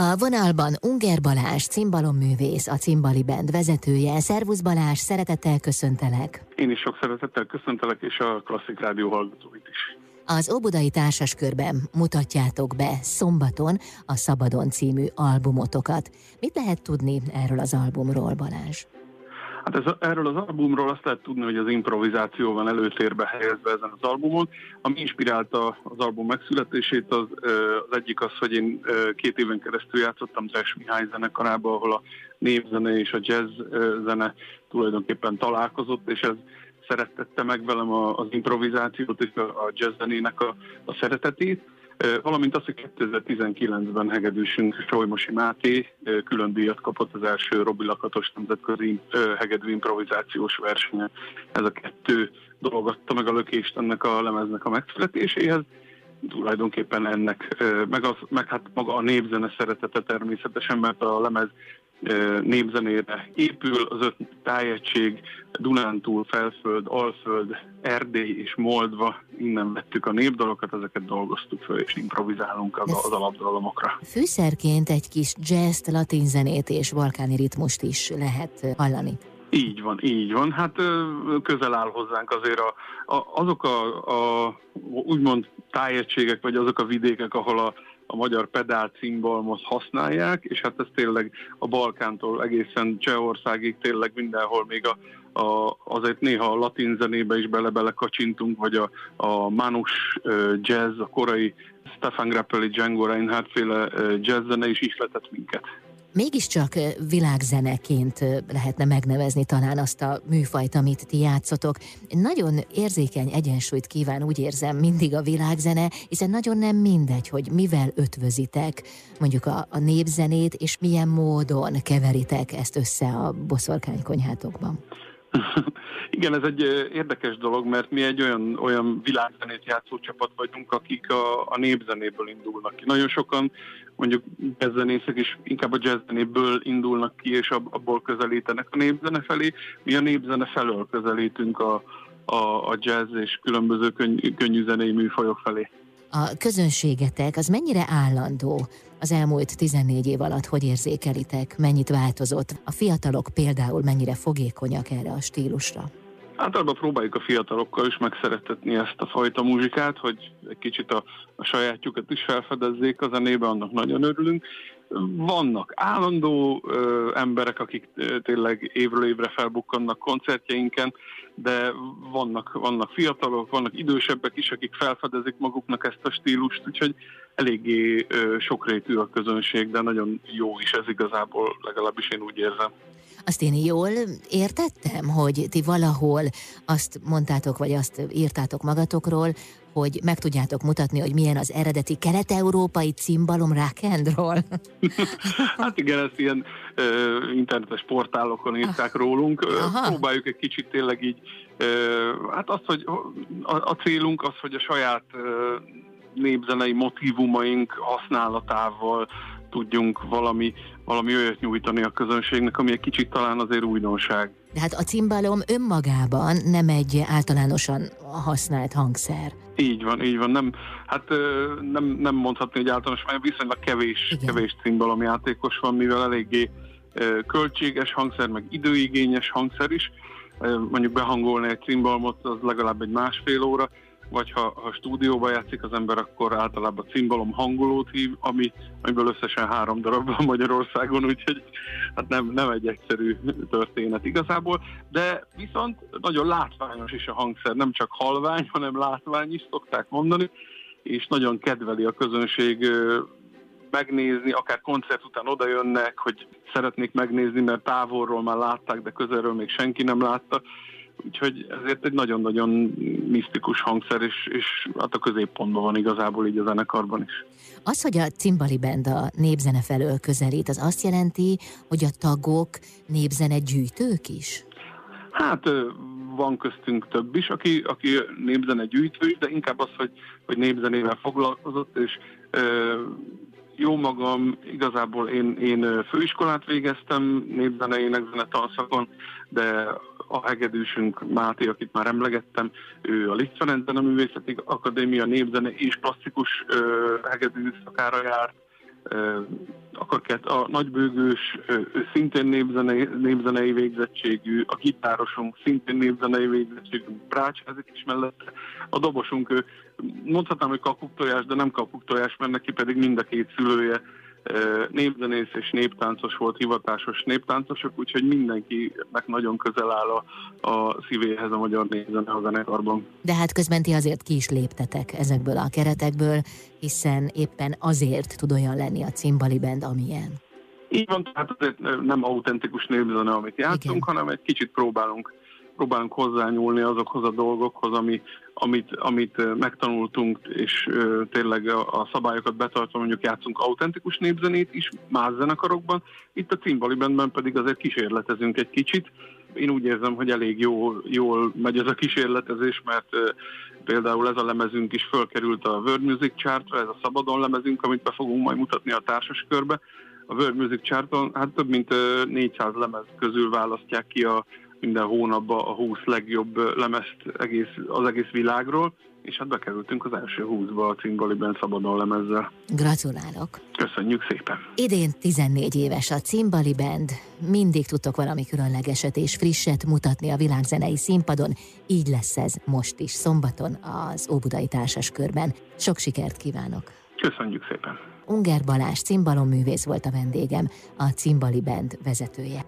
A vonalban Unger Balázs, cimbalomművész, a Cimbali Band vezetője. Szervusz Balázs, szeretettel köszöntelek. Én is sok szeretettel köszöntelek, és a Klasszik Rádió hallgatóit is. Az Óbudai Társaskörben mutatjátok be szombaton a Szabadon című albumotokat. Mit lehet tudni erről az albumról, Balázs? Hát ez, erről az albumról azt lehet tudni, hogy az improvizáció van előtérbe helyezve ezen az albumon. Ami inspirálta az album megszületését, az, az egyik az, hogy én két éven keresztül játszottam Zes Mihály zenekarában, ahol a népzene és a jazz zene tulajdonképpen találkozott, és ez szerettette meg velem az improvizációt és a jazz zenének a, a szeretetét valamint az, hogy 2019-ben hegedűsünk Solymosi Máté külön díjat kapott az első Robi Lakatos nemzetközi hegedű improvizációs versenye. Ez a kettő dolog adta meg a lökést ennek a lemeznek a megszületéséhez tulajdonképpen ennek, meg, az, meg hát maga a népzene szeretete természetesen, mert a lemez népzenére épül, az öt tájegység Dunántúl, Felföld, Alföld, Erdély és Moldva, innen vettük a népdalokat, ezeket dolgoztuk föl és improvizálunk az, az alapdalomokra. Fűszerként egy kis jazz, latin zenét és balkáni ritmust is lehet hallani. Így van, így van. Hát közel áll hozzánk azért a, a, azok a, a úgymond tájegységek, vagy azok a vidékek, ahol a a magyar pedál cimbalmot használják, és hát ez tényleg a Balkántól egészen Csehországig tényleg mindenhol még a, a, azért néha a latin zenébe is bele-bele kacsintunk, vagy a, a Manus jazz, a korai Stefan Grappelli, Django Reinhardt féle jazz zene is ihletett minket mégiscsak világzeneként lehetne megnevezni talán azt a műfajt, amit ti játszotok. Nagyon érzékeny egyensúlyt kíván, úgy érzem, mindig a világzene, hiszen nagyon nem mindegy, hogy mivel ötvözitek mondjuk a, a népzenét, és milyen módon keveritek ezt össze a boszorkánykonyhátokban. Igen, ez egy érdekes dolog, mert mi egy olyan, olyan világzenét játszó csapat vagyunk, akik a, a népzenéből indulnak ki. Nagyon sokan mondjuk jazzzenészek is inkább a jazzzenéből indulnak ki, és abból közelítenek a népzene felé. Mi a népzene felől közelítünk a, a, a jazz és különböző könny, könnyű zenei műfajok felé. A közönségetek az mennyire állandó az elmúlt 14 év alatt? Hogy érzékelitek? Mennyit változott? A fiatalok például mennyire fogékonyak erre a stílusra? Általában próbáljuk a fiatalokkal is megszeretetni ezt a fajta muzsikát, hogy egy kicsit a, a sajátjukat is felfedezzék a zenébe, annak nagyon örülünk. Vannak állandó ö, emberek, akik tényleg évről évre felbukkannak koncertjeinken, de vannak, vannak fiatalok, vannak idősebbek is, akik felfedezik maguknak ezt a stílust, úgyhogy eléggé ö, sokrétű a közönség, de nagyon jó is ez igazából, legalábbis én úgy érzem. Azt én jól értettem, hogy ti valahol azt mondtátok, vagy azt írtátok magatokról, hogy meg tudjátok mutatni, hogy milyen az eredeti kelet-európai cimbalom rock and roll? hát igen, ezt ilyen ö, internetes portálokon írták ah. rólunk. Aha. Próbáljuk egy kicsit tényleg így, ö, hát az, hogy a, a célunk az, hogy a saját ö, népzenei motivumaink használatával tudjunk valami, valami olyat nyújtani a közönségnek, ami egy kicsit talán azért újdonság. De hát a cimbalom önmagában nem egy általánosan használt hangszer. Így van, így van. Nem, hát nem, nem mondhatni, hogy általános, mert viszonylag kevés, Igen. kevés cimbalom játékos van, mivel eléggé költséges hangszer, meg időigényes hangszer is. Mondjuk behangolni egy cimbalmot, az legalább egy másfél óra, vagy ha, ha stúdióban játszik az ember, akkor általában cimbalom hangolót hív, ami, amiből összesen három darab van Magyarországon, úgyhogy hát nem, nem egy egyszerű történet igazából, de viszont nagyon látványos is a hangszer, nem csak halvány, hanem látvány is, szokták mondani, és nagyon kedveli a közönség megnézni, akár koncert után oda jönnek, hogy szeretnék megnézni, mert távolról már látták, de közelről még senki nem látta Úgyhogy ezért egy nagyon-nagyon misztikus hangszer, és, és hát a középpontban van igazából így a zenekarban is. Az, hogy a Cimbali Band a népzene felől közelít, az azt jelenti, hogy a tagok népzene gyűjtők is? Hát van köztünk több is, aki, aki népzene gyűjtő, de inkább az, hogy, hogy népzenével foglalkozott, és jó magam, igazából én, én főiskolát végeztem népzene, énekzene tanszakon, de a hegedűsünk Máté, akit már emlegettem, ő a Liszt Ferenc Művészeti Akadémia népzene és klasszikus hegedű szakára járt, akkor a nagybőgős, szintén népzenei, népzenei végzettségű, a gitárosunk szintén népzenei végzettségű, Brács, ezek is mellette. A dobosunk, mondhatnám, hogy kapuktojás, de nem kapuktojás, mert neki pedig mind a két szülője népzenész és néptáncos volt, hivatásos néptáncosok, úgyhogy mindenkinek nagyon közel áll a, a szívéhez a magyar népzene a zenekarban. De hát közben ti azért ki is léptetek ezekből a keretekből, hiszen éppen azért tud olyan lenni a cimbali band, amilyen. Így van, tehát azért nem autentikus népzene, amit játszunk, Igen. hanem egy kicsit próbálunk próbálunk hozzányúlni azokhoz a dolgokhoz, ami, amit, amit megtanultunk, és tényleg a, a szabályokat betartva mondjuk játszunk autentikus népzenét is más zenekarokban. Itt a címbalibenben pedig azért kísérletezünk egy kicsit. Én úgy érzem, hogy elég jól, jól megy ez a kísérletezés, mert például ez a lemezünk is fölkerült a World Music Chartra, ez a szabadon lemezünk, amit be fogunk majd mutatni a társas körbe. A World Music Charton hát több mint 400 lemez közül választják ki a minden hónapban a 20 legjobb lemezt egész, az egész világról, és hát bekerültünk az első 20-ba a Cimbaliben szabadon lemezzel. Gratulálok! Köszönjük szépen! Idén 14 éves a Cimbali Band. Mindig tudtok valami különlegeset és frisset mutatni a világzenei színpadon. Így lesz ez most is szombaton az Óbudai Társas Körben. Sok sikert kívánok! Köszönjük szépen! Unger Balázs cimbalom művész volt a vendégem, a Cimbali Band vezetője.